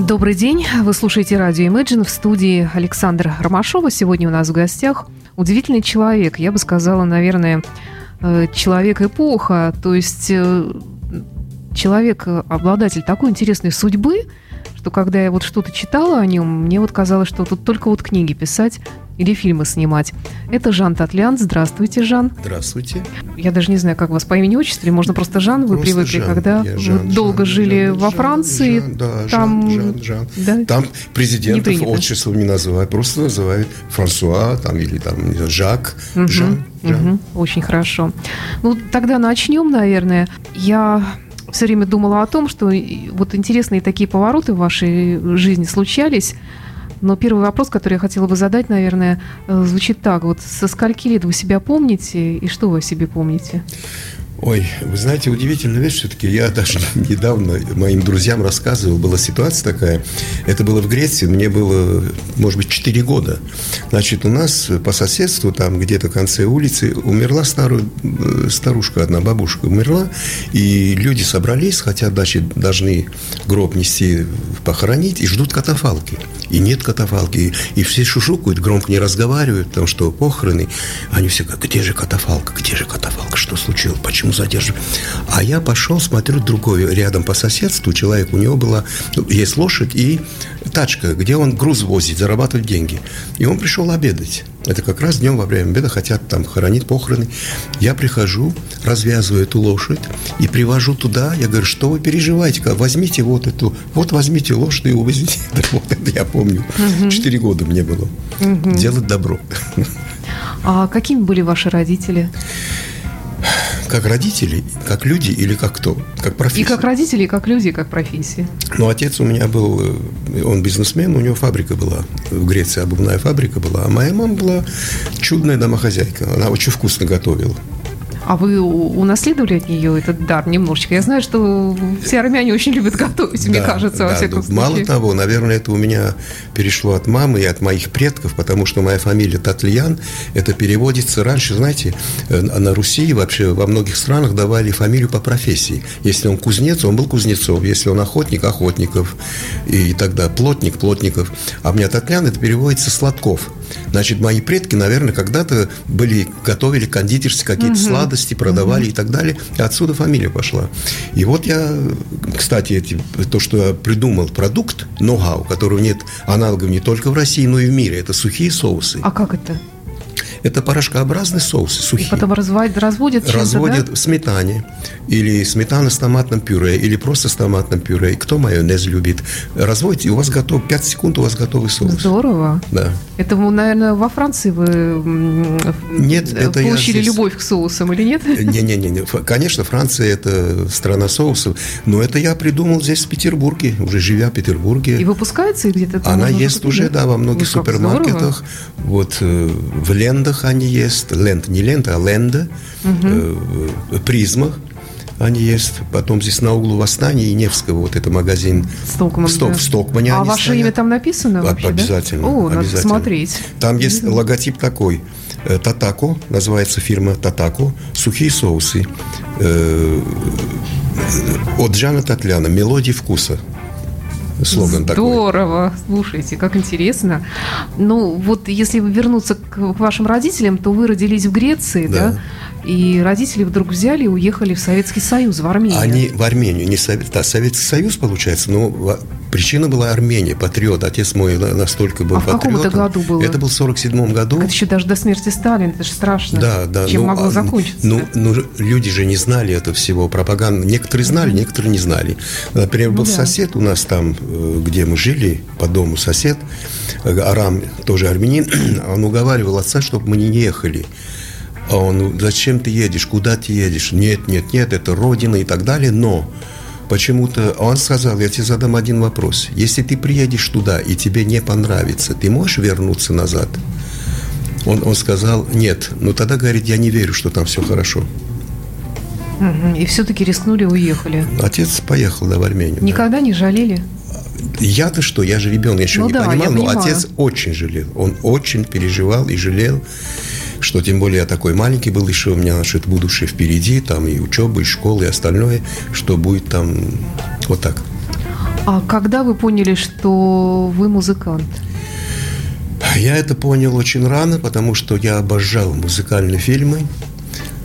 Добрый день. Вы слушаете радио Imagine в студии Александра Ромашова. Сегодня у нас в гостях удивительный человек. Я бы сказала, наверное, э, человек-эпоха. То есть э, человек, обладатель такой интересной судьбы, что когда я вот что-то читала о нем, мне вот казалось, что тут только вот книги писать или фильмы снимать. Это Жан Татлян. Здравствуйте, Жан. Здравствуйте. Я даже не знаю, как вас по имени отчеству, или можно просто Жан, вы Просто привыкли, Жан. когда Я вы Жан, долго Жан, жили Жан, во Франции, Жан, да, там... Жан, Жан, Жан. Да? Там Не президентов принято. отчеством не называют, просто называют Франсуа там, или там, не знаю, Жак, Мгм, Жан. Жан. мгм, Очень хорошо. Ну, тогда начнем, наверное. Я все время думала о том, что вот интересные такие повороты в вашей жизни случались. Но первый вопрос, который я хотела бы задать, наверное, э, звучит так. Вот со скольки лет вы себя помните и что вы о себе помните? Ой, вы знаете, удивительная вещь все-таки. Я даже недавно моим друзьям рассказывал, была ситуация такая. Это было в Греции, мне было, может быть, 4 года. Значит, у нас по соседству, там где-то в конце улицы, умерла старую, э, старушка одна, бабушка умерла, и люди собрались, хотя, значит, должны гроб нести, похоронить, и ждут катафалки. И нет катафалки. И, и все шушукают, громко не разговаривают, потому что похороны. Они все говорят, где же катафалка, где же катафалка, что случилось, почему задерживают? А я пошел, смотрю, другой рядом по соседству человек, у него была, ну, есть лошадь и тачка, где он груз возит, зарабатывает деньги. И он пришел обедать. Это как раз днем во время обеда хотят там хоронить похороны. Я прихожу, развязываю эту лошадь и привожу туда. Я говорю, что вы переживаете? Возьмите вот эту, вот возьмите лошадь и увезите. Вот это я помню. Четыре года мне было. Делать добро. А какими были ваши родители? Как родители, как люди или как кто? Как профессия. И как родители, и как люди, и как профессии. Ну, отец у меня был, э, он бизнесмен, у него фабрика была в Греции, обувная фабрика была. А моя мама была чудная домохозяйка. Она очень вкусно готовила. А вы унаследовали от нее этот дар немножечко? Я знаю, что все армяне очень любят готовить, мне Да, кажется, во да, всяком ну, случае. Мало того, наверное, это у меня перешло от мамы и от моих предков, потому что моя фамилия Татлиян, это переводится раньше, знаете, э, на Руси вообще во многих странах давали фамилию по профессии. Если он кузнец, он был кузнецов, если он охотник, охотников и тогда плотник, плотников. А у меня Татлян, это переводится Сладков. Значит, мои предки, наверное, когда-то были, готовили кондитерские какие-то сладости, продавали и так далее. И отсюда фамилия пошла. И вот я, кстати, эти, то, что я придумал, продукт, ноу-хау, которого нет аналогов не только в России, но и в мире, это сухие соусы. А как это? Это порошкообразные соусы, И сухие. потом разводят, разводят Разводят да? в сметане, или сметана с томатным пюре, или просто с томатным пюре. И Кто майонез любит? Разводите, и у вас готов, 5 секунд у вас готовый соус. Здорово. Да. Это, наверное, во Франции вы Нет, это получили здесь- любовь к соусам или нет? Не-не-не, конечно, Франция – это страна соусов, но это я придумал здесь, в Петербурге, уже живя в Петербурге. И выпускается где-то? Она есть уже, да, во многих Ой, как супермаркетах. Вот э, в лендах они есть. Ленд, не лента, а ленда. Э, в призмах они есть. Потом здесь на углу Восстания и Невского, вот это магазин. Стокман, Сток- да. в Стокмане А ваше стоят. имя там написано А- вообще, да? Обязательно. О, надо обязательно. посмотреть. Там есть логотип такой. э, Татако, называется фирма Татако, сухие соусы. Э, От Жана Татляна, мелодии вкуса. Слоган такой. Здорово. Слушайте, как интересно. Ну, вот если вернуться к, к вашим родителям, то вы родились в Греции, да? Да. И родители вдруг взяли и уехали в Советский Союз, в Армению. Они в Армению, не Совет, да, Советский Союз, получается, но причина была Армения, патриот. Отец мой на- настолько был А в каком патриотом. это году было? Это был в 47 году. Это еще даже до смерти Сталина, это же страшно. Да, да. Чем ну, могло а, закончиться? Ну, ну, люди же не знали этого всего. Пропаганда. Некоторые знали, некоторые не знали. Например, был Ну да. сосед у нас там, э, где мы жили, по дому сосед, э, Арам, тоже армянин, он уговаривал отца, чтобы мы не ехали. А он, «Ну, зачем ты едешь, куда ты едешь? Нет, нет, нет, это родина и так далее. Но почему-то он сказал, я тебе задам один вопрос. Если ты приедешь туда и тебе не понравится, ты можешь вернуться назад? Он, он сказал, нет. Ну тогда, говорит, я не верю, что там все хорошо. И все-таки рискнули, уехали. Отец поехал да, в Армению. да. Никогда не жалели? Я-то что, я же ребенок, я еще Ну не да, понимал, но понимаю. отец очень жалел. Он очень переживал и жалел, что тем более я такой маленький был еще, у меня значит, будущее впереди, там и учеба, и школа, и остальное, что будет там вот так. А когда вы поняли, что вы музыкант? Я это понял очень рано, потому что я обожал музыкальные фильмы.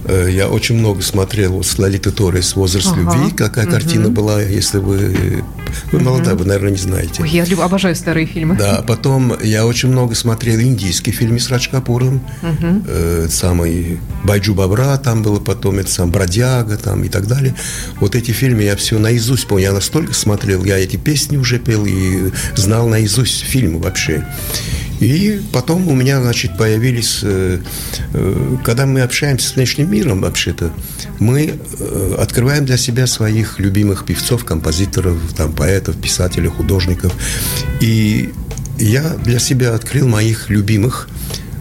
Э, я очень много смотрел с Лолиты Торрес «Возраст ага. любви». Какая угу. картина была, если вы... Вы молодая, вы, наверное, не знаете. Ой, я обожаю старые фильмы. Да, потом я очень много смотрел индийский фильм с Раджкапуром. Угу. Э, самый «Байджу Бабра» там было, потом это сам «Бродяга» там и так далее. Вот эти фильмы я все наизусть помню. Я настолько смотрел, я эти песни уже пел и знал наизусть фильмы вообще. И потом у меня, значит, появились, э, э, когда мы общаемся с внешним миром, вообще-то, мы э, открываем для себя своих любимых певцов, композиторов, там, поэтов, писателей, художников. И я для себя открыл моих любимых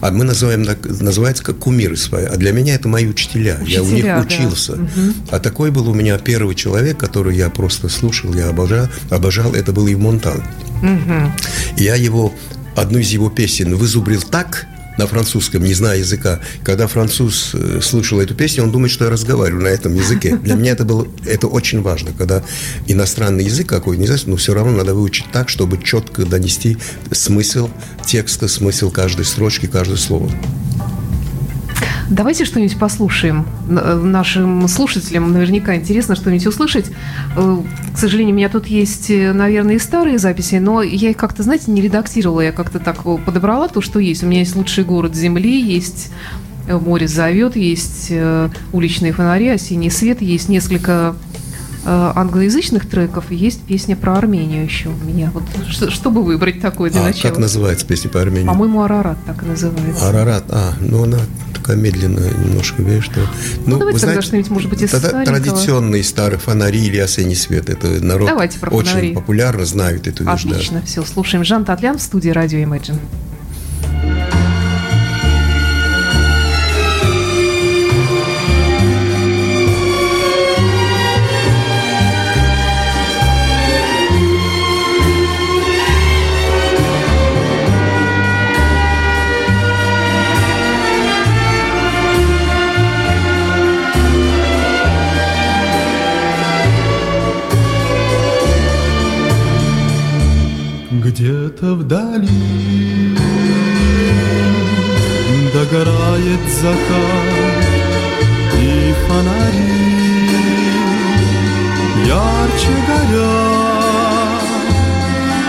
а мы называем, называется как кумиры свои. А для меня это мои учителя. учителя я у них да. учился. Угу. А такой был у меня первый человек, который я просто слушал, я обожал. обожал это был Ив Монтан. Угу. Я его одну из его песен вызубрил так, на французском, не зная языка. Когда француз э, слышал эту песню, он думает, что я разговариваю на этом языке. Для меня это было это очень важно, когда иностранный язык какой не знаю, но все равно надо выучить так, чтобы четко донести смысл текста, смысл каждой строчки, каждое слово. Давайте что-нибудь послушаем. Э, нашим слушателям наверняка интересно что-нибудь услышать. Э, к сожалению, у меня тут есть, э, наверное, и старые записи, но я их как-то, знаете, не редактировала. Я как-то так подобрала то, что есть. У меня есть «Лучший город Земли», есть «Море зовет», есть «Уличные фонари», «Осенний свет», есть несколько англоязычных треков, есть песня про Армению еще у меня. Вот что, чтобы выбрать такой для а начала? как называется песня про Армению? По-моему, Арарат так и называется. Арарат, а, ну она такая медленная немножко, видишь, что... Ну, ну давайте тогда что-нибудь, может быть, из тогда старенького. традиционные старые фонари или осенний свет. Это народ давайте про очень фонари. популярно знают эту вещь. Отлично, да. все, слушаем. Жан Татлян в студии радио Imagine. Где-то вдали. Догорает закат И фонари. Ярче горят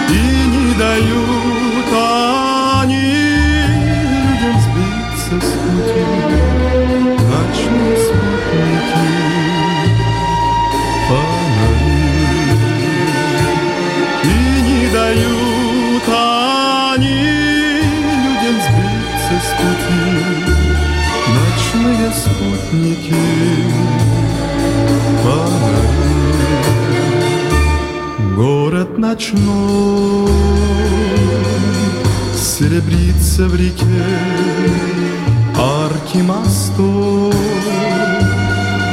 И не дают спутники Город ночной Серебрится в реке Арки мостов.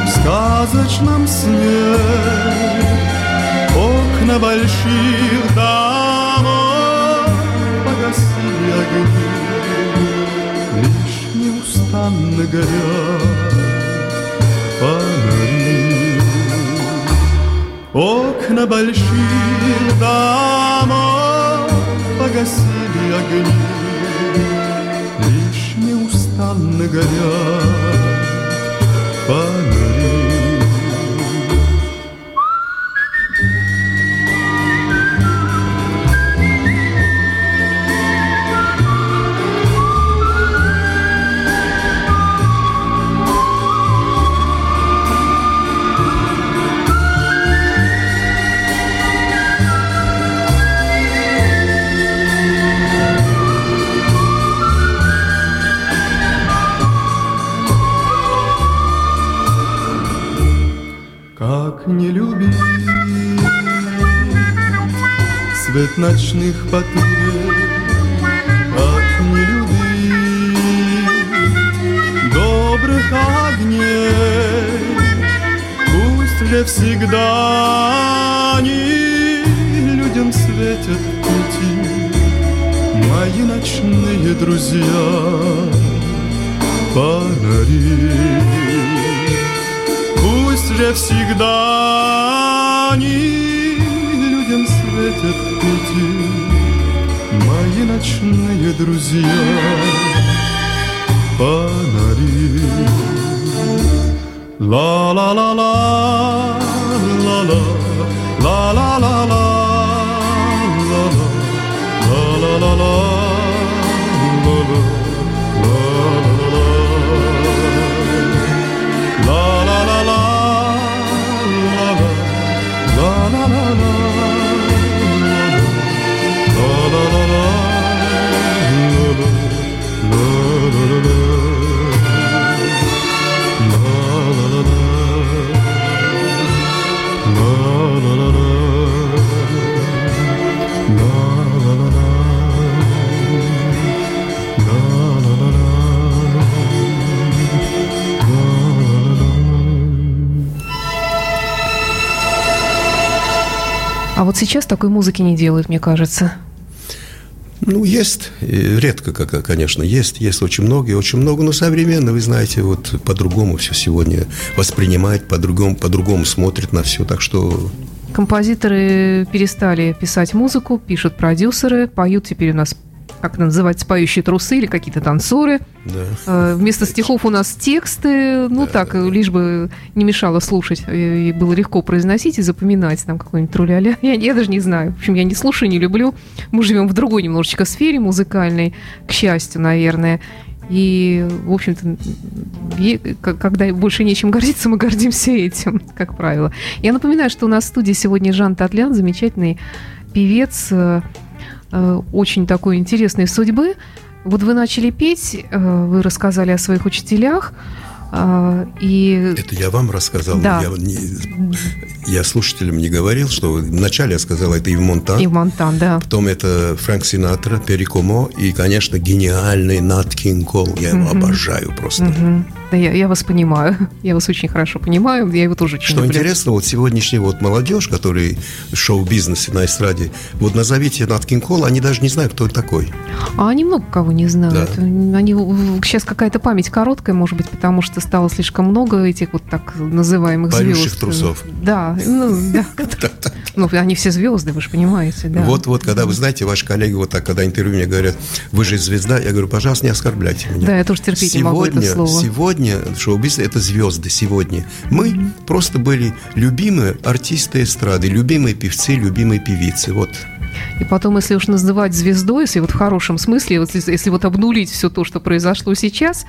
В сказочном сне Окна больших домов Погасили огни неустанно горят фонари. Окна больших домов погасили огни, Лишь неустанно горят фонари. Свет ночных потурей, как не любить добрых огней. Пусть же всегда они людям светят пути, мои ночные друзья, фонари. Пусть же всегда они светят пути мои ночные друзья. Фонари. Ла-ла-ла-ла, ла-ла, ла-ла-ла-ла, ла-ла, ла-ла-ла-ла. Вот сейчас такой музыки не делают, мне кажется. Ну, есть, редко, конечно, есть, есть очень много, и очень много, но современно, вы знаете, вот по-другому все сегодня воспринимает, по-другому, по-другому смотрит на все, так что... Композиторы перестали писать музыку, пишут продюсеры, поют теперь у нас как это называется, поющие трусы или какие-то танцоры. Да. Э, вместо стихов у нас тексты, ну да, так, да. лишь бы не мешало слушать, и было легко произносить и запоминать там какой-нибудь труляля. Я, я даже не знаю. В общем, я не слушаю, не люблю. Мы живем в другой немножечко сфере музыкальной, к счастью, наверное. И, в общем-то, когда больше нечем гордиться, мы гордимся этим, как правило. Я напоминаю, что у нас в студии сегодня Жан Татлян, замечательный певец, э, Э, очень такой интересной судьбы. Вот вы начали петь, э, вы рассказали о своих учителях. Э, и... Это я вам рассказал. Да. Я, не, я слушателям не говорил, что вначале я сказал, это Ив Монтан. Ив Монтан, да. Потом это Фрэнк Синатра, Перри Комо и, конечно, гениальный Нат Кинг Кол. Я его угу. обожаю просто. Угу. Да, я, я вас понимаю. Я вас очень хорошо понимаю. Я его тоже очень Что люблю. интересно, вот сегодняшняя вот молодежь, который в шоу-бизнесе на эстраде, вот назовите Нат Кинг Кол, они даже не знают, кто это такой. А они много кого не знают. Да. Они, сейчас какая-то память короткая, может быть, потому что стало слишком много этих вот так называемых Поющих звезд. трусов. Да, ну, да. Ну, они все звезды, вы же понимаете, да. Вот, вот, когда вы знаете, ваши коллеги вот так, когда интервью мне говорят, вы же звезда, я говорю, пожалуйста, не оскорбляйте меня. Да, я тоже терпеть не могу это слово. Сегодня шоу-бизнес – это звезды сегодня. Мы mm-hmm. просто были любимые артисты эстрады, любимые певцы, любимые певицы. Вот. И потом, если уж называть звездой, если вот в хорошем смысле, вот если, если вот обнулить все то, что произошло сейчас,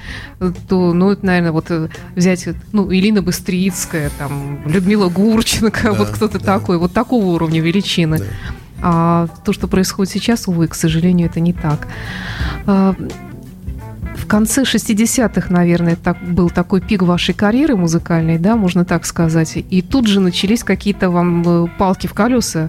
то, ну, это, наверное, вот э, взять, ну, Илина Быстрицкая, там, Людмила Гурченко, да, вот кто-то да. такой, вот такого уровня величины. Да. А то, что происходит сейчас, увы, к сожалению, это не так. В конце 60-х, наверное, так, был такой пик вашей карьеры музыкальной, да, можно так сказать. И тут же начались какие-то вам э, палки в колеса.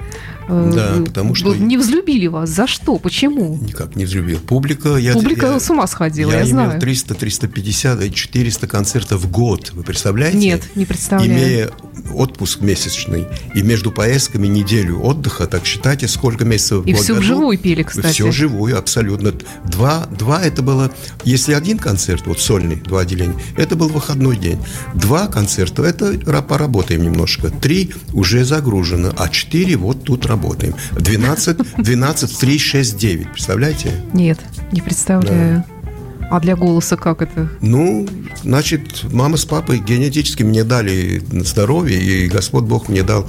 Э, да, потому что... Не взлюбили вас. За что? Почему? Никак не взлюбил. Публика... Я, Публика я, с ума сходила, я, я имел знаю. 300, 350, 400 концертов в год. Вы представляете? Нет, не представляю. Имея отпуск месячный и между поездками неделю отдыха, так считайте, сколько месяцев И все вживую пели, кстати. Все вживую, абсолютно. Два, два это было... Если один концерт, вот сольный, два отделения, это был выходной день. Два концерта, это поработаем немножко. Три уже загружено, а четыре вот тут работаем. 12, 12, 3, 6, 9. Представляете? Нет, не представляю. Да. А для голоса как это? Ну, значит, мама с папой генетически мне дали здоровье, и Господь Бог мне дал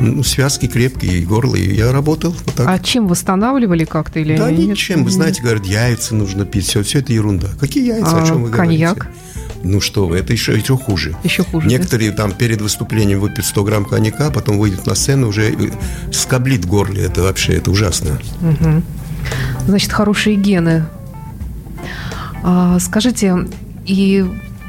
ну, связки крепкие, и горло, и я работал вот так. А чем восстанавливали как-то или Да нет? ничем, вы знаете, говорят, яйца нужно пить, все, все это ерунда. Какие яйца, а, о чем вы коньяк? говорите? Ну что вы, это еще, еще хуже. Еще хуже. Некоторые да? там перед выступлением выпьют 100 грамм коньяка, потом выйдут на сцену, уже скоблит в горле. Это вообще, это ужасно. Угу. Значит, хорошие гены а, скажите, и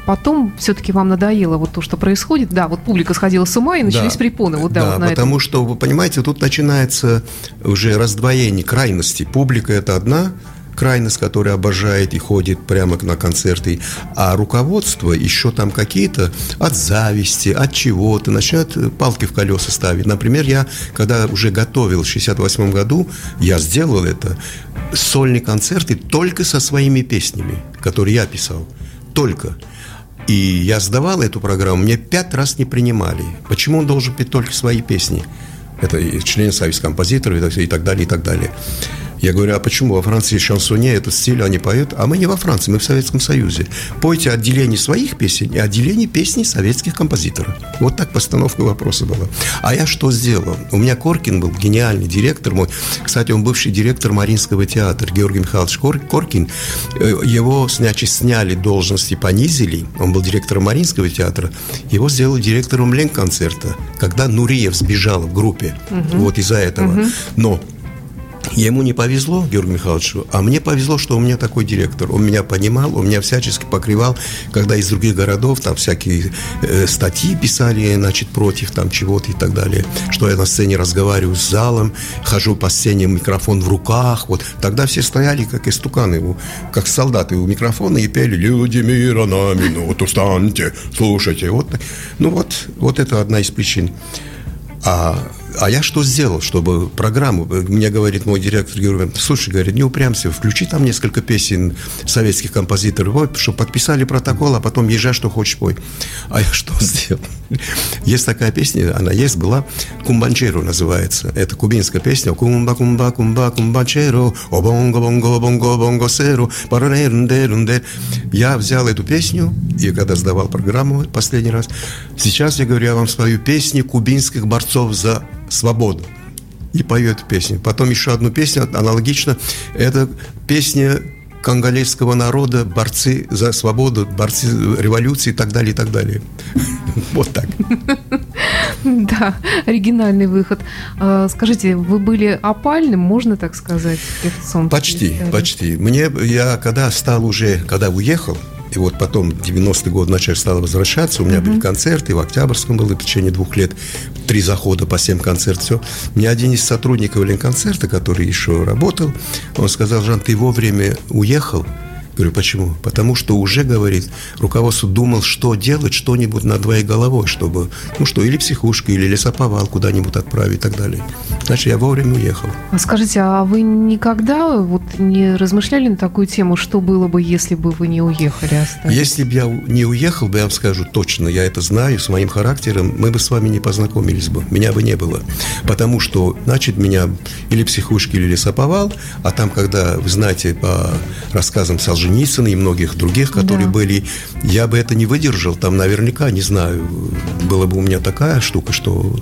потом все-таки вам надоело вот то, что происходит. Да, вот публика сходила с ума и начались да, препоны. Вот, да, да вот потому этом. что, вы понимаете, тут начинается уже раздвоение крайности. Публика – это одна крайность, которая обожает и ходит прямо на концерты, а руководство еще там какие-то от зависти, от чего-то начинают палки в колеса ставить. Например, я, когда уже готовил в 68 году, я сделал это, сольные концерты только со своими песнями, которые я писал. Только. И я сдавал эту программу, мне пять раз не принимали. Почему он должен петь только свои песни? Это член Союза композиторов и так далее, и так далее. Я говорю, а почему во Франции шансоне, этот стиль, они поют? А мы не во Франции, мы в Советском Союзе. Пойте отделение своих песен и отделение песней советских композиторов. Вот так постановка вопроса была. А я что сделал? У меня Коркин был гениальный директор мой. Кстати, он бывший директор Маринского театра, Георгий Михайлович Коркин. Э, его, значит, сняли должности, понизили. Он был директором Маринского театра. Его сделали директором Ленконцерта, когда Нуриев сбежал в группе. Угу. Вот из-за этого. Угу. Но Ему не повезло, Георгию Михайловичу, а мне повезло, что у меня такой директор. Он меня понимал, он меня всячески покрывал, когда из других городов там всякие э, статьи писали, значит, против там чего-то и так далее. Что я на сцене разговариваю с залом, хожу по сцене, микрофон в руках. Вот. Тогда все стояли, как истуканы, как солдаты у микрофона и пели «Люди мира на минуту, встаньте, слушайте». Вот. Ну вот, вот это одна из причин. А а я что сделал, чтобы программу, мне говорит мой директор, говорит, слушай, говорит, не упрямся, включи там несколько песен советских композиторов, вот, чтобы подписали протокол, а потом езжай, что хочешь, пой. А я что сделал? Есть такая песня, она есть, была, Кумбанчеро называется. Это кубинская песня. Кумба, кумба, кумба, кумбанчеро, о бонго, бонго, бонго, серу, Я взял эту песню, и когда сдавал программу последний раз, сейчас я говорю, я вам свою песню кубинских борцов за свободу. И пою эту песню. Потом еще одну песню аналогично. Это песня конголезского народа, борцы за свободу, борцы революции и так далее, и так далее. Вот так. Да, оригинальный выход. А, скажите, вы были опальным, можно так сказать, певцом? Почти, почти. Мне, я когда стал уже, когда уехал, и вот потом, в 90-е годы, начали стало возвращаться. У меня mm-hmm. были концерты, в Октябрьском было в течение двух лет. Три захода по семь концертов, все. Мне один из сотрудников Ленконцерта, который еще работал, он сказал, Жан, ты вовремя уехал, Говорю, почему? Потому что уже, говорит, руководство думал, что делать, что-нибудь над твоей головой, чтобы, ну что, или психушка, или лесоповал куда-нибудь отправить и так далее. Значит, я вовремя уехал. А скажите, а вы никогда вот не размышляли на такую тему, что было бы, если бы вы не уехали? Остались? Если бы я не уехал, бы я вам скажу точно, я это знаю, с моим характером, мы бы с вами не познакомились бы, меня бы не было. Потому что, значит, меня или психушка, или лесоповал, а там, когда, вы знаете, по рассказам Солженицына, Солженицына и многих других, которые да. были, я бы это не выдержал. Там наверняка, не знаю, была бы у меня такая штука, что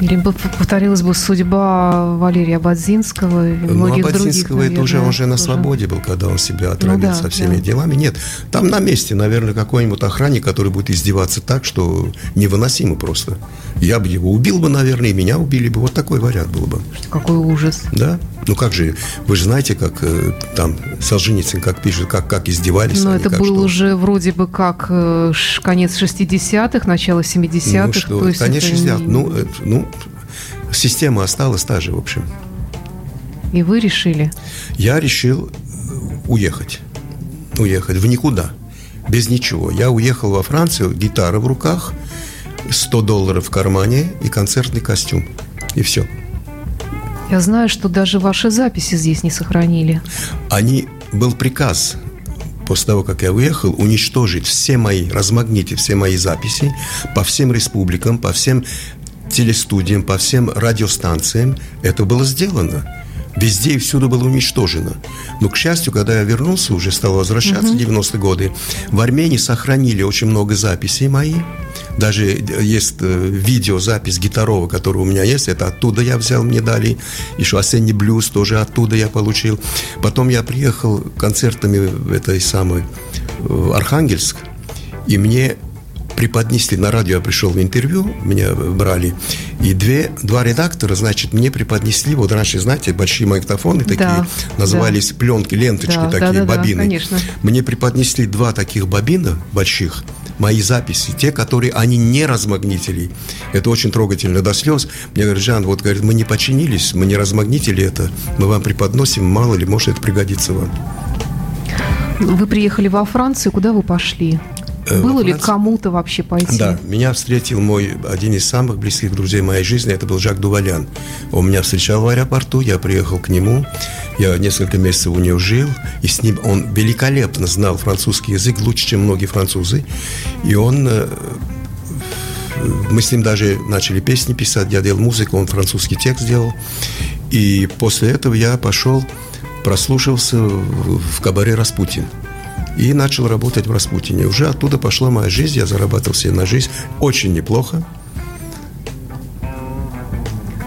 или бы повторилась бы судьба Валерия Бадзинского и ну, многих а Бадзинского других, это уже, он уже на свободе был, когда он себя отравил ну, да, со всеми да. делами. Нет, там на месте, наверное, какой-нибудь охранник, который будет издеваться так, что невыносимо просто. Я бы его убил бы, наверное, и меня убили бы. Вот такой вариант был бы. Какой ужас. Да. Ну как же, вы же знаете, как э, там Солженицын, как пишет, как, как издевались. Но они, это был что... уже вроде бы как э, конец 60-х, начало 70-х. Ну что, конец 60-х. Не... Ну, ну, система осталась та же, в общем. И вы решили? Я решил э, уехать. Уехать в никуда. Без ничего. Я уехал во Францию, гитара в руках, 100 долларов в кармане и концертный костюм. И все. Я знаю, что даже ваши записи здесь не сохранили. Они... Был приказ после того, как я уехал, уничтожить все мои, размагнитить все мои записи по всем республикам, по всем телестудиям, по всем радиостанциям. Это было сделано. Везде и всюду было уничтожено. Но, к счастью, когда я вернулся, уже стал возвращаться в 90-е годы, в Армении сохранили очень много записей моих. Даже есть э, видеозапись гитарова, которая у меня есть. Это оттуда я взял, мне дали. Еще осенний блюз тоже оттуда я получил. Потом я приехал концертами в этой самой в Архангельск. И мне преподнесли на радио, я пришел в интервью, меня брали, и две, два редактора, значит, мне преподнесли, вот раньше, знаете, большие магнитофоны такие, да, назывались да. пленки, ленточки да, такие, да, да, бобины. Да, конечно. Мне преподнесли два таких бобина больших, мои записи, те, которые они не размагнитили. Это очень трогательно до слез. Мне говорят, Жан, вот, говорит, мы не починились, мы не размагнитили это, мы вам преподносим, мало ли, может, это пригодится вам. Вы приехали во Францию, куда вы пошли? Э, Было ли кому-то вообще пойти? Да, меня встретил мой один из самых близких друзей моей жизни, это был Жак Дувалян. Он меня встречал в аэропорту, я приехал к нему, я несколько месяцев у него жил, и с ним он великолепно знал французский язык, лучше, чем многие французы, и он э, мы с ним даже начали песни писать, я делал музыку, он французский текст делал. И после этого я пошел, прослушался в кабаре «Распутин» и начал работать в Распутине. Уже оттуда пошла моя жизнь, я зарабатывал себе на жизнь очень неплохо.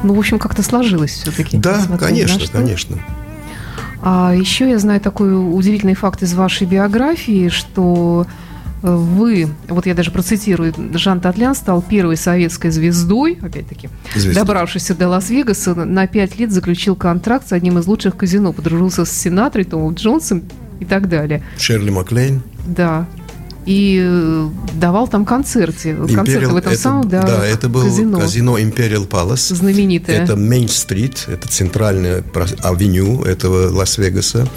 Ну, в общем, как-то сложилось все-таки. Да, конечно, конечно. А еще я знаю такой удивительный факт из вашей биографии, что э, вы, вот я даже процитирую, Жан Татлян стал первой советской звездой, опять-таки, Звездой. добравшейся до Лас-Вегаса, на пять лет заключил контракт с одним из лучших казино, подружился с сенатором Томом Джонсом и так далее. Шерли Маклейн. Да. И э, давал там концерты. Концерты в этом это, самом, да, да, это был казино, казино Imperial Palace. Знаменитое. Это Мейн-стрит, это центральная авеню этого Лас-Вегаса.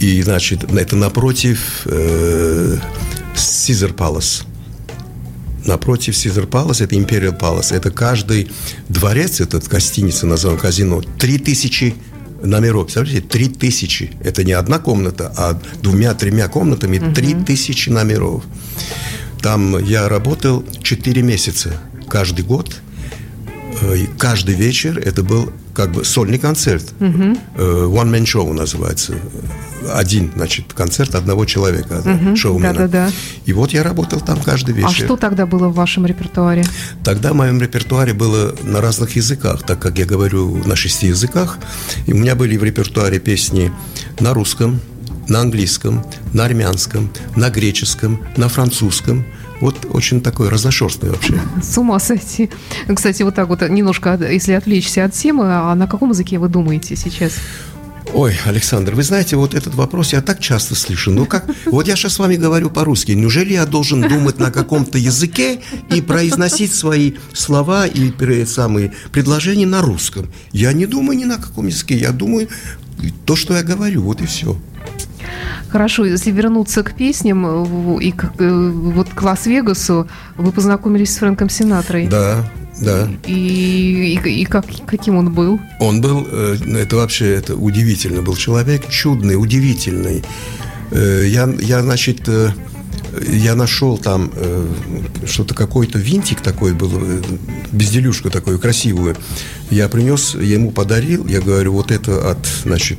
И, значит, это напротив э, Caesar Palace. Напротив Caesar Palace, это Imperial Palace. Это каждый дворец, этот гостиница, назовем казино, 3000 номеров. Представляете, три тысячи. Это не одна комната, а двумя-тремя комнатами три угу. тысячи номеров. Там я работал четыре месяца каждый год. Э, каждый вечер это был как бы сольный концерт. Угу. One Man Show называется один, значит, концерт одного человека, угу, шоумена. Да, да, да. И вот я работал там каждый вечер. А что тогда было в вашем репертуаре? Тогда в моем репертуаре было на разных языках, так как я говорю на шести языках. И у меня были в репертуаре песни на русском, на английском, на армянском, на греческом, на французском. Вот очень такой разношерстный вообще. С ума сойти. Кстати, вот так вот немножко, если отвлечься от темы, а на каком языке вы думаете сейчас? Ой, Александр, вы знаете, вот этот вопрос я так часто слышу. Ну как, вот я сейчас с вами говорю по-русски. Неужели я должен думать на каком-то языке и произносить свои слова и самые предложения на русском? Я не думаю ни на каком языке. Я думаю то, что я говорю. Вот и все. Хорошо, если вернуться к песням э, и к, э, вот к Лас-Вегасу, вы познакомились с Фрэнком Синатрой. Да, да. И, и, и как, каким он был? Он был, э, это вообще это удивительно был человек, чудный, удивительный. Я, я значит, я нашел там что-то, какой-то винтик такой был, безделюшку такую красивую. Я принес, я ему подарил, я говорю, вот это от, значит,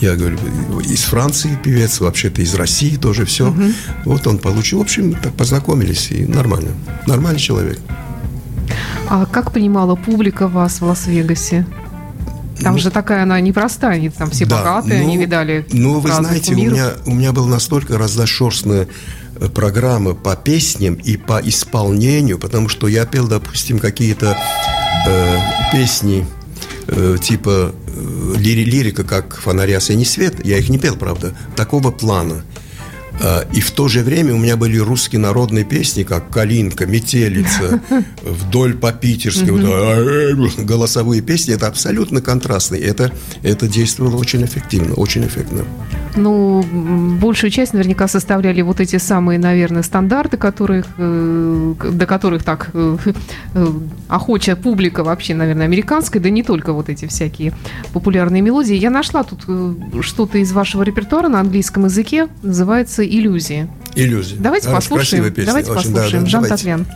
я говорю, из Франции певец, вообще-то из России тоже все. Угу. Вот он получил. В общем, так познакомились, и нормально. Нормальный человек. А как принимала публика вас в Лас-Вегасе? Там ну, же такая она непростая, они там все да, богатые, ну, они видали. Ну, вы знаете, у меня, у меня была настолько разношерстная э, программа по песням и по исполнению, потому что я пел, допустим, какие-то э, песни э, типа э, лири, лирика, как «Фонаря осенний свет», я их не пел, правда, такого плана – а, и в то же время у меня были русские народные песни, как «Калинка», «Метелица», «Вдоль по питерски», вот, голосовые песни. Это абсолютно контрастные. Это, это действовало очень эффективно, очень эффектно. Ну, большую часть наверняка составляли вот эти самые, наверное, стандарты, которых, э, до которых так э, э, охоча публика вообще, наверное, американская, да не только вот эти всякие популярные мелодии. Я нашла тут что-то из вашего репертуара на английском языке, называется «Иллюзии». Иллюзии. Давайте а, послушаем. Давайте Очень, послушаем. Да, да, Жан давайте. Татлян.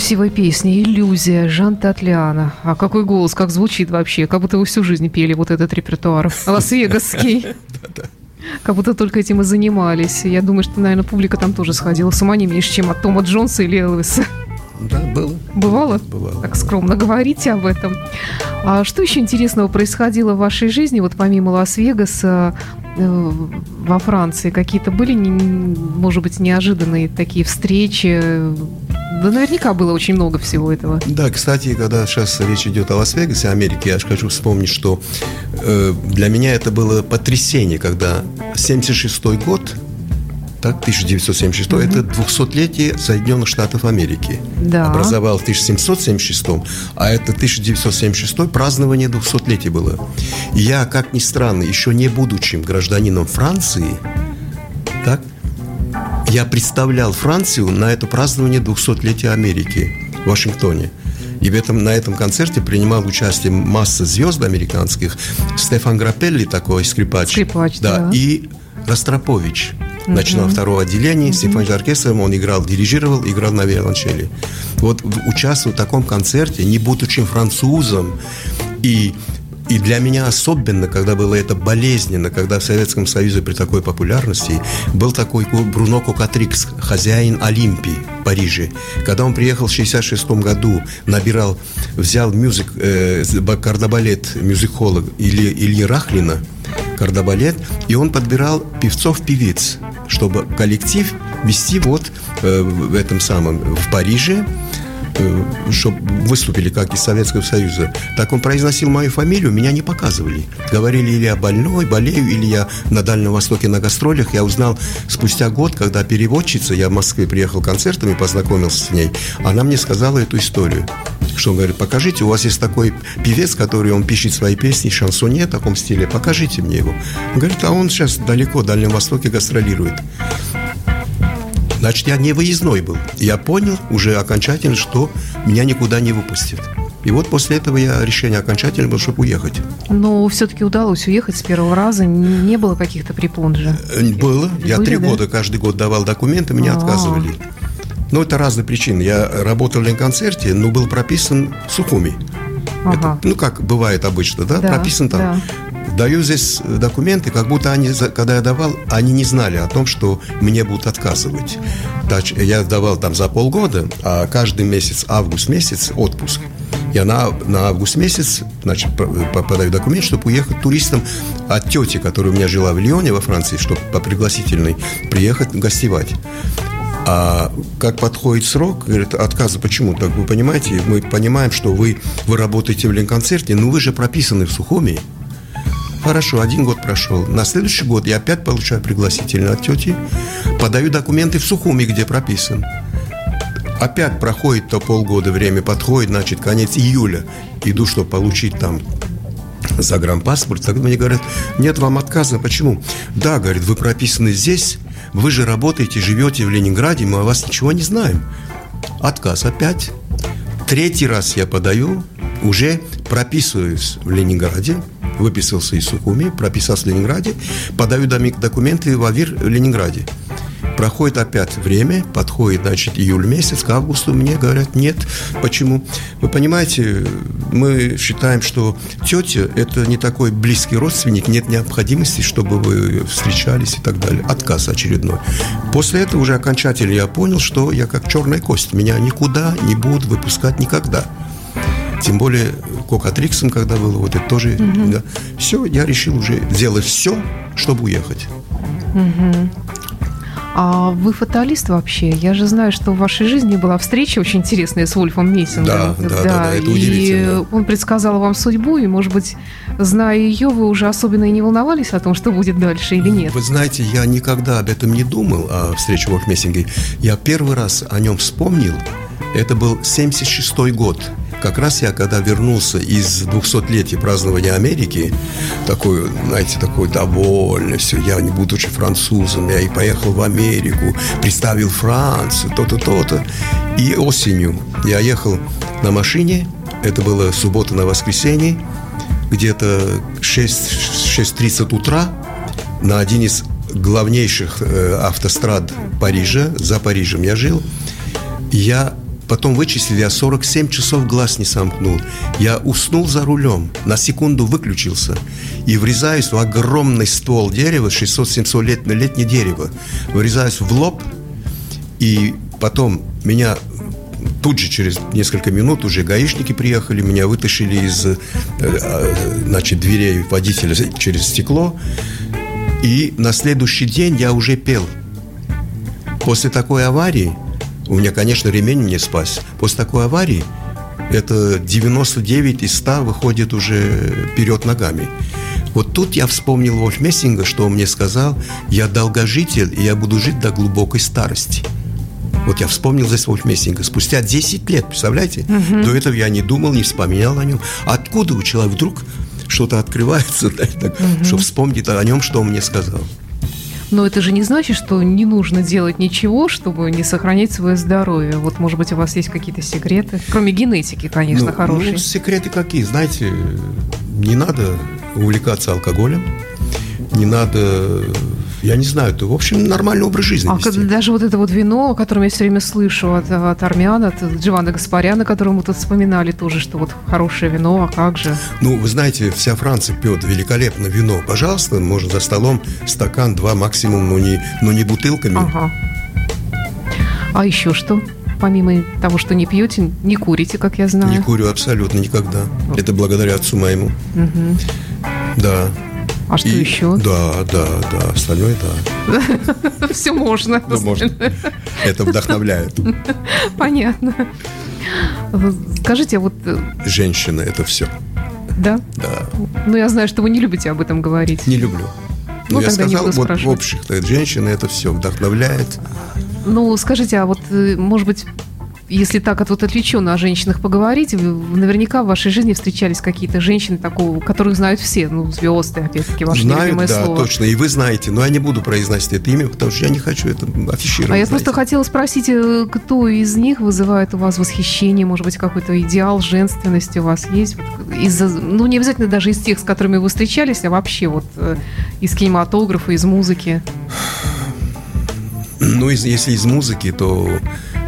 Красивая песня, иллюзия, Жан Татляна. А какой голос, как звучит вообще, как будто вы всю жизнь пели вот этот репертуар. Лас-Вегасский. Как будто только этим и занимались. Я думаю, что, наверное, публика там тоже сходила с ума не меньше, чем от Тома Джонса или Элвиса. Да, было. Бывало? Бывало. Так скромно говорите об этом. А что еще интересного происходило в вашей жизни, вот помимо Лас-Вегаса, во Франции? Какие-то были, может быть, неожиданные такие встречи? Да наверняка было очень много всего этого. Да, кстати, когда сейчас речь идет о Лас-Вегасе, Америке, я же хочу вспомнить, что э, для меня это было потрясение, когда 76 год, так, 1976, это 200-летие Соединенных Штатов Америки. Да. Образовал в 1776, а это 1976 празднование 200-летия было. И я, как ни странно, еще не будучи гражданином Франции, так, я представлял Францию на это празднование 200-летия Америки в Вашингтоне. И в этом, на этом концерте принимал участие масса звезд американских. Стефан Грапелли такой, скрипач. Скрипач, да. И Ростропович. Начинал второго отделения, симфоническим оркестром, он играл, дирижировал, играл на виолончели. Вот участвовать в таком концерте, не будучи французом, и и для меня особенно, когда было это болезненно, когда в Советском Союзе при такой популярности был такой Бруно Кокатрикс, хозяин Олимпии в Париже. Когда он приехал в 66 году, набирал, взял мюзик, э, кардебалет мюзиколог Ильи, Ильи Рахлина, кардебалет, и он подбирал певцов-певиц, чтобы коллектив вести вот э, в этом самом, в Париже, чтобы выступили как из Советского Союза. Так он произносил мою фамилию, меня не показывали. Говорили, или я больной, болею, или я на Дальнем Востоке на гастролях. Я узнал спустя год, когда переводчица, я в Москве приехал концертом и познакомился с ней, она мне сказала эту историю. Что он говорит, покажите, у вас есть такой певец, который он пишет свои песни, шансоне в таком стиле, покажите мне его. Он говорит, а он сейчас далеко, в Дальнем Востоке гастролирует. Значит, я не выездной был. Я понял уже окончательно, что меня никуда не выпустят. И вот после этого я решение окончательно было, чтобы уехать. Но все-таки удалось уехать с первого раза, не было каких-то препон же. Э, Было. Я Были, три да? года каждый год давал документы, меня А. отказывали. Но это разные причины. Я работал в концерте, но был прописан в Сухуми. Ага. Это, ну, как бывает обычно, да? Да, прописан там. да. Даю здесь документы, как будто они, когда я давал, они не знали о том, что мне будут отказывать. Я давал там за полгода, а каждый месяц, август месяц, отпуск. Я на, на август месяц, значит, по- подаю документ, чтобы уехать туристом от тети, которая у меня жила в Лионе, во Франции, чтобы по пригласительной приехать гостевать. А как подходит срок, говорит, отказа почему? Так вы понимаете, мы понимаем, что вы, вы работаете в Ленконцерте, но вы же прописаны в Сухуми. Хорошо, один год прошел. На следующий год я опять получаю пригласительное от тети, подаю документы в Сухуми, где прописан. Опять проходит то полгода время, подходит, значит, конец июля. Иду, чтобы получить там загранпаспорт, тогда мне говорят, нет, вам отказано. Почему? Да, говорит, вы прописаны здесь, вы же работаете, живете в Ленинграде, мы о вас ничего не знаем. Отказ опять. Третий раз я подаю, уже прописываюсь в Ленинграде, выписался из Сухуми, прописался в Ленинграде, подаю документы в АВИР в Ленинграде. Проходит опять время, подходит, значит, июль месяц, к августу мне говорят, нет. Почему? Вы понимаете, мы считаем, что тетя – это не такой близкий родственник, нет необходимости, чтобы вы встречались и так далее. Отказ очередной. После этого уже окончательно я понял, что я как черная кость. Меня никуда не будут выпускать никогда. Тем более Кокатриксом, когда было, вот это тоже. да. Все, я решил уже сделать все, чтобы уехать. А вы фаталист вообще? Я же знаю, что в вашей жизни была встреча очень интересная с Вольфом Мессингом. Да, да, да, да, это и удивительно. он предсказал вам судьбу, и, может быть, зная ее, вы уже особенно и не волновались о том, что будет дальше или нет. Вы знаете, я никогда об этом не думал, о встрече в Вольфмессинге. Я первый раз о нем вспомнил, это был 76 год. Как раз я, когда вернулся из 200-летия празднования Америки, такой, знаете, такой довольный, все, я не будучи французом, я и поехал в Америку, представил Францию, то-то, то-то. И осенью я ехал на машине, это было суббота на воскресенье, где-то 6, 6.30 утра на один из главнейших э, автострад Парижа, за Парижем я жил, я потом вычислил, я 47 часов глаз не сомкнул. Я уснул за рулем, на секунду выключился и врезаюсь в огромный ствол дерева, 600-700 лет, летнее дерево. Врезаюсь в лоб, и потом меня тут же через несколько минут уже гаишники приехали, меня вытащили из э, значит, дверей водителя через стекло. И на следующий день я уже пел. После такой аварии, у меня, конечно, ремень мне спас. После такой аварии это 99 из 100 выходит уже вперед ногами. Вот тут я вспомнил Вольф Мессинга, что он мне сказал, я долгожитель, и я буду жить до глубокой старости. Вот я вспомнил здесь Вольф Мессинга. Спустя 10 лет, представляете? До этого я не думал, не вспоминал о нем. Откуда у человека вдруг что-то открывается, да, так, что вспомнит о нем, что он мне сказал? Но это же не значит, что не нужно делать ничего, чтобы не сохранять свое здоровье. Вот, может быть, у вас есть какие-то секреты? Кроме генетики, конечно, Ну, хорошие. ну, секреты какие? Знаете, не надо увлекаться алкоголем, не надо, я не знаю, это, в общем, нормальный образ жизни А вести. даже вот это вот вино, о котором я все время слышу от, от армян, от Дживана Гаспаряна, которого мы тут вспоминали тоже, что вот хорошее вино, а как же? Ну, вы знаете, вся Франция пьет великолепно вино. Пожалуйста, можно за столом стакан, два максимум, но не, но не бутылками. Ага. А еще что? Помимо того, что не пьете, не курите, как я знаю. Не курю абсолютно никогда. Это благодаря отцу моему. Да. А что И- еще? Да, да, да. Остальное, да. Все можно. Можно. Это вдохновляет. Понятно. Скажите, а вот э, Женщина – это все. да? Да. Ну, я знаю, что вы не любите об этом говорить. Не люблю. Ну, Ну, я сказал, вот в общих, женщина это все вдохновляет. Ну, скажите, а вот, э, может быть, если так вот отвлеченно о женщинах поговорить, вы- наверняка в вашей жизни встречались какие-то женщины такого, которых знают все, ну, звезды, опять-таки, ваше Знают, любимое да, слово. точно. И вы знаете, но я не буду произносить это имя, потому что я не хочу это афишировать. А я знаете. просто хотела спросить, э, кто из них вызывает у вас восхищение, может быть, какой-то идеал женственности у вас есть? Из ну, не обязательно даже из тех, с которыми вы встречались, а вообще вот э, из кинематографа, из музыки. Ну, из- если из музыки, то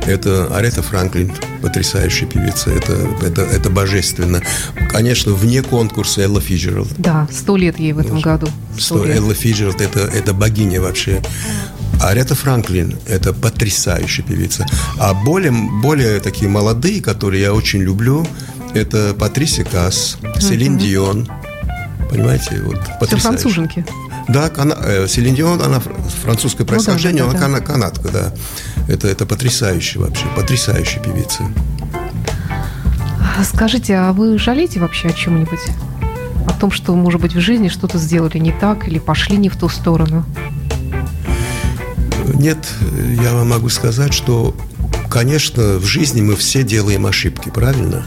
это Арета Франклин, потрясающая певица. Это, это, это божественно. Конечно, вне конкурса Элла Фиджеральд. Да, сто лет ей в этом году. Сто лет. Элла Фиджеральд это, это богиня вообще. Арета Франклин – это потрясающая певица. А более, более такие молодые, которые я очень люблю, это Патрисия Касс, Селин Дион. Понимаете, вот Все потрясающе. француженки. Да, кана- э, Селин Дион, она фр- французское происхождение, Ну да, да, она да. кана- канадка, да. Это, это потрясающе вообще, потрясающая певица. А Скажите, а вы жалеете вообще о чем-нибудь? О том, что, может быть, в жизни что-то сделали не так или пошли не в ту сторону? Нет, я вам могу сказать, что, конечно, в жизни мы все делаем ошибки, правильно?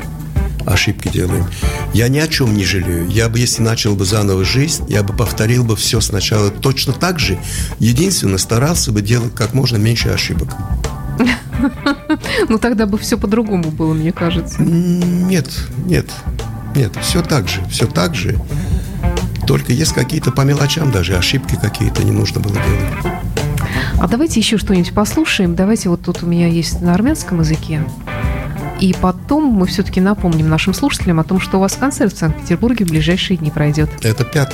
Ошибки делаем. Я ни о чем не жалею. Я бы, если начал бы заново жизнь, я бы повторил бы все сначала точно так же. Единственное, старался бы делать как можно меньше ошибок. Ну, тогда бы все по-другому было, мне кажется. Нет, нет, нет, все так же, все так же. Только есть какие-то по мелочам даже ошибки какие-то не нужно было делать. А давайте еще что-нибудь послушаем. Давайте вот тут у меня есть на армянском языке. И потом мы все-таки напомним нашим слушателям о том, что у вас концерт в Санкт-Петербурге в ближайшие дни пройдет. Это 5,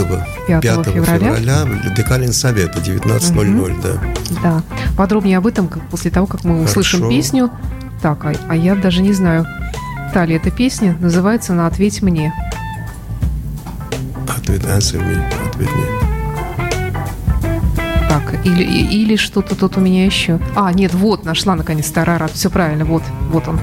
5 5 февраля. февраля, Декалин Совета, 19.00, да. Да. Подробнее об этом как- после того, как мы услышим Хорошо. песню. Так, а, а я даже не знаю. Талия, эта песня называется «На ответь мне». Ответ, answer me, ответь мне. Так, или, или что-то тут у меня еще. А, нет, вот, нашла наконец Тарарат. Все правильно, вот, вот он.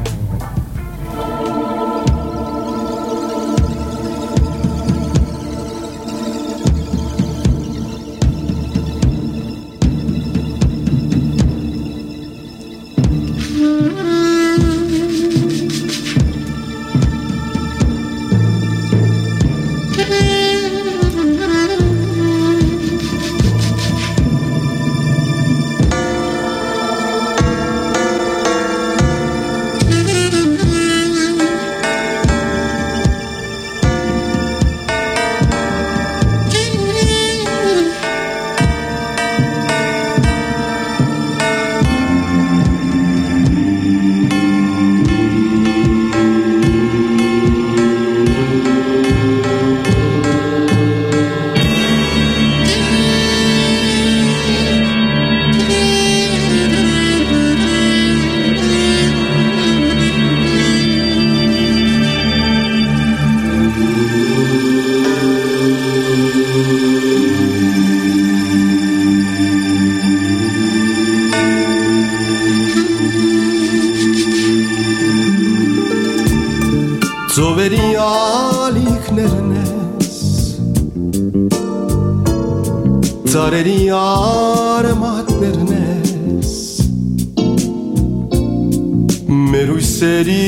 հույսերի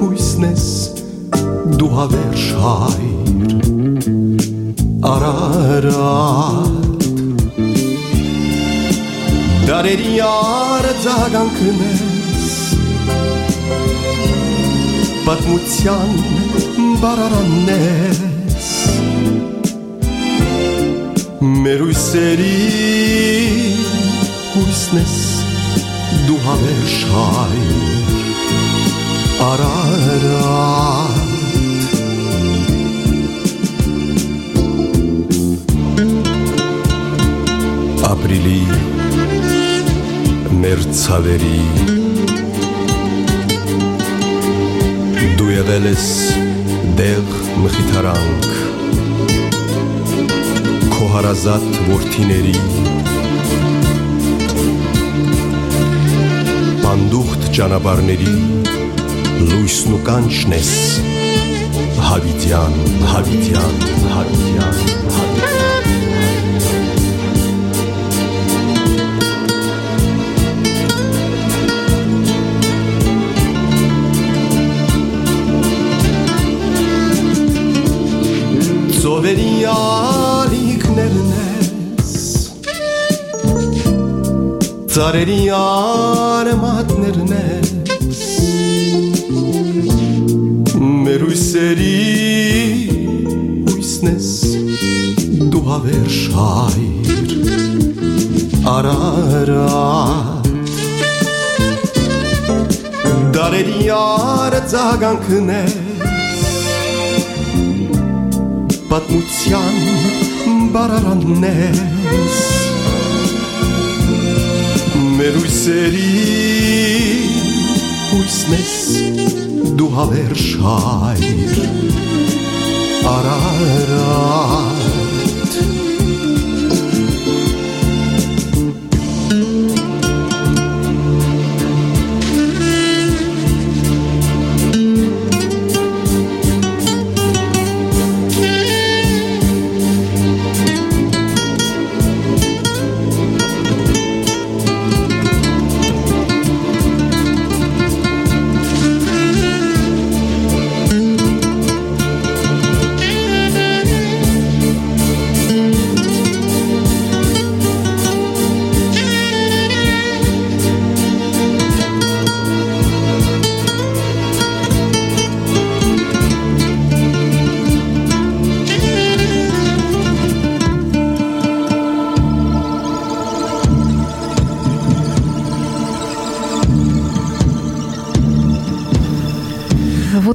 հույսն ես դու հավերժ հայր Արարատ Դարերի արձագանքն ես Պատմության բարարանն ես Մեր հույսերի հույսն ես դու հավերժ հայր արարատ ապրիլի մեր ցավերի Դու եղել ես դեղ մխիթարանք Քո հարազատ որդիների անդուղտ ճանապարհների լույսն ու կանչն ես հավիտյան հավիտյան հավիտյան հավիտյան ծովերի ալիքներն են Ծարերի արմատներն ես Մեր ույսերի ույսն ես Դու հավերժ հայր Արարատ Դարերի արձագանքն ես Պատմության բարարանն ես números seríamos nesse do Habershire. Arara.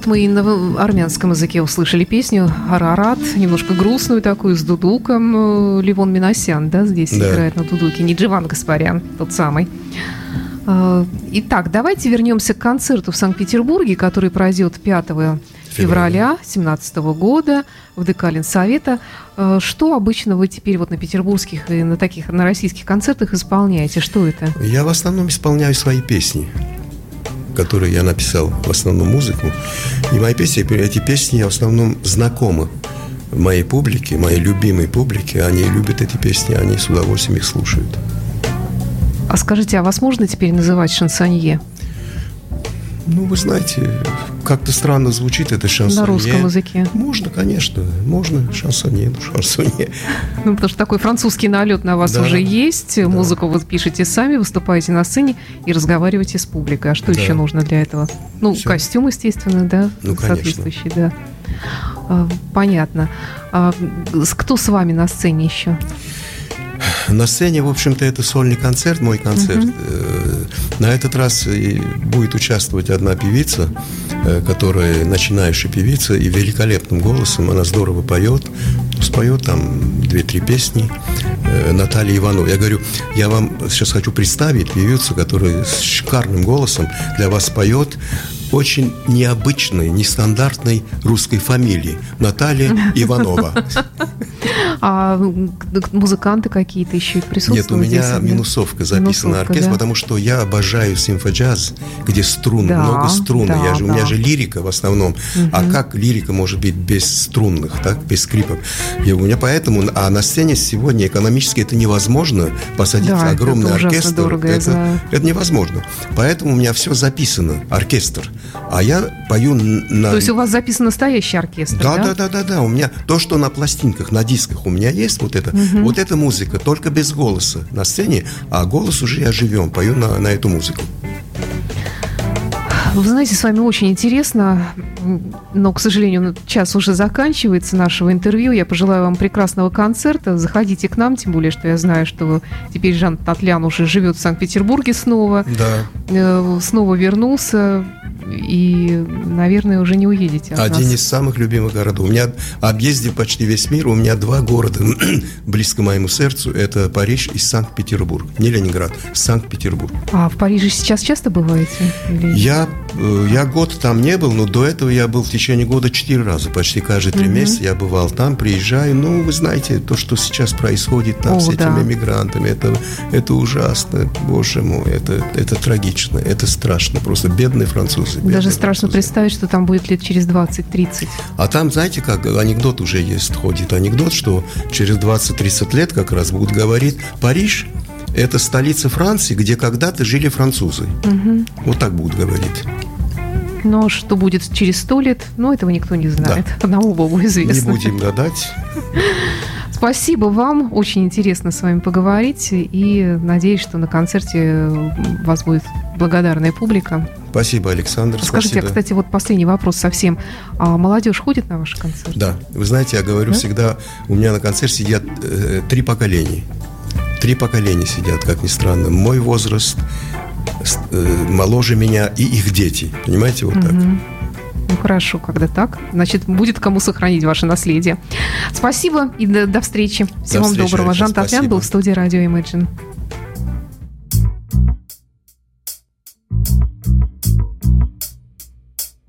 Вот мы и на армянском языке услышали песню «Арарат», немножко грустную такую, с дудуком. Э, Ливон Миносян, да, здесь Да. играет на дудуке, не Дживан Гаспарян, тот самый. Э, Итак, давайте вернемся к концерту в Санкт-Петербурге, который пройдет 5 февраля 2017 года в ДК Ленсовета. Э, Что обычно вы теперь вот на петербургских и на таких, на российских концертах исполняете? Что это? Я в основном исполняю свои песни, которые я написал, в основном музыку. И мои песни, эти песни в основном знакомы моей публике, моей любимой публике. Они любят эти песни, они с удовольствием их слушают. А скажите, а вас можно теперь называть шансонье? Ну, вы знаете, как-то странно звучит это шансонье. На русском языке. Можно, конечно, можно шансонье, ну, шансонье. Ну, потому что такой французский налет на вас Да. уже есть. Музыку вы пишете сами, выступаете на сцене и разговариваете с публикой. А что Да. еще нужно для этого? Ну, Всё. костюм, естественно, да, Ну, конечно. соответствующий, да. А, Понятно. А кто с вами на сцене еще? На сцене, в общем-то, это сольный концерт, мой концерт. Э, На этот раз будет участвовать одна певица, э, которая начинающая певица и великолепным голосом, она здорово поет, споет там две-три песни. Э, Наталья Иванова. Я говорю, я вам сейчас хочу представить певицу, которая с шикарным голосом для вас поет очень необычной, нестандартной русской фамилии. Наталья Иванова. А музыканты какие-то еще присутствуют? Нет, у меня здесь, да? минусовка записана Минусовка, оркестр, да. потому что я обожаю симфоджаз, где струн, Да, много струн. да, я же, У да. меня же лирика в основном. А как лирика может быть без струнных, так, без скрипок? И у меня поэтому, а на сцене сегодня экономически это невозможно посадить Да, это огромный ужасно оркестр. дорого, это, знаю. это невозможно. Поэтому у меня все записано, оркестр. А я пою на... То есть у вас записан настоящий оркестр, Да, да? да, да, да, да. У меня то, что на пластинках, на дисках у меня есть, вот это, вот эта музыка, только без голоса на сцене, а голос уже я живем, пою на, на эту музыку. Вы знаете, с вами очень интересно, но, к сожалению, ну, час уже заканчивается нашего интервью. Я пожелаю вам прекрасного концерта. Заходите к нам, тем более, что я знаю, что теперь Жан Татлян уже живет в Санкт-Петербурге снова, Да. э, снова вернулся, и, наверное, уже не уедете Один нас. из самых любимых городов. У меня объездив почти весь мир, у меня два города близко моему сердцу. Это Париж и Санкт-Петербург. Не Ленинград, Санкт-Петербург. А в Париже сейчас часто бываете? Или- Я, э, я год там не был, но до этого я был в течение года четыре раза. Почти каждые три месяца я бывал там, приезжаю. Ну, вы знаете, то, что сейчас происходит там О, с да. этими мигрантами, это, это ужасно, боже мой, это, это трагично, это страшно. Просто бедные французы. Бедные Даже страшно французы. представить, что там будет лет через 20-30. А там, знаете, как анекдот уже есть, ходит анекдот, что через 20-30 лет как раз будут говорить, Париж – это столица Франции, где когда-то жили французы. Вот так будут говорить. Но что будет через 100 лет, ну, этого никто не знает. Одному Богу Не известно. будем гадать. Спасибо вам. Очень интересно с вами поговорить. И надеюсь, что на концерте вас будет благодарная публика. Спасибо, Александр. Скажите, спасибо. кстати, вот последний вопрос совсем. А молодежь ходит на ваши концерты? Да, вы знаете, я говорю Да? всегда, у меня на концерте сидят э, три поколения. Три поколения сидят, как ни странно. Мой возраст, э, моложе меня и их дети. Понимаете, вот так. Мгм. Ну хорошо, когда так. Значит, будет кому сохранить ваше наследие. Спасибо и до, до встречи. Всего вам встречи, доброго. Александр. Жан Спасибо. был в студии радио Imagine.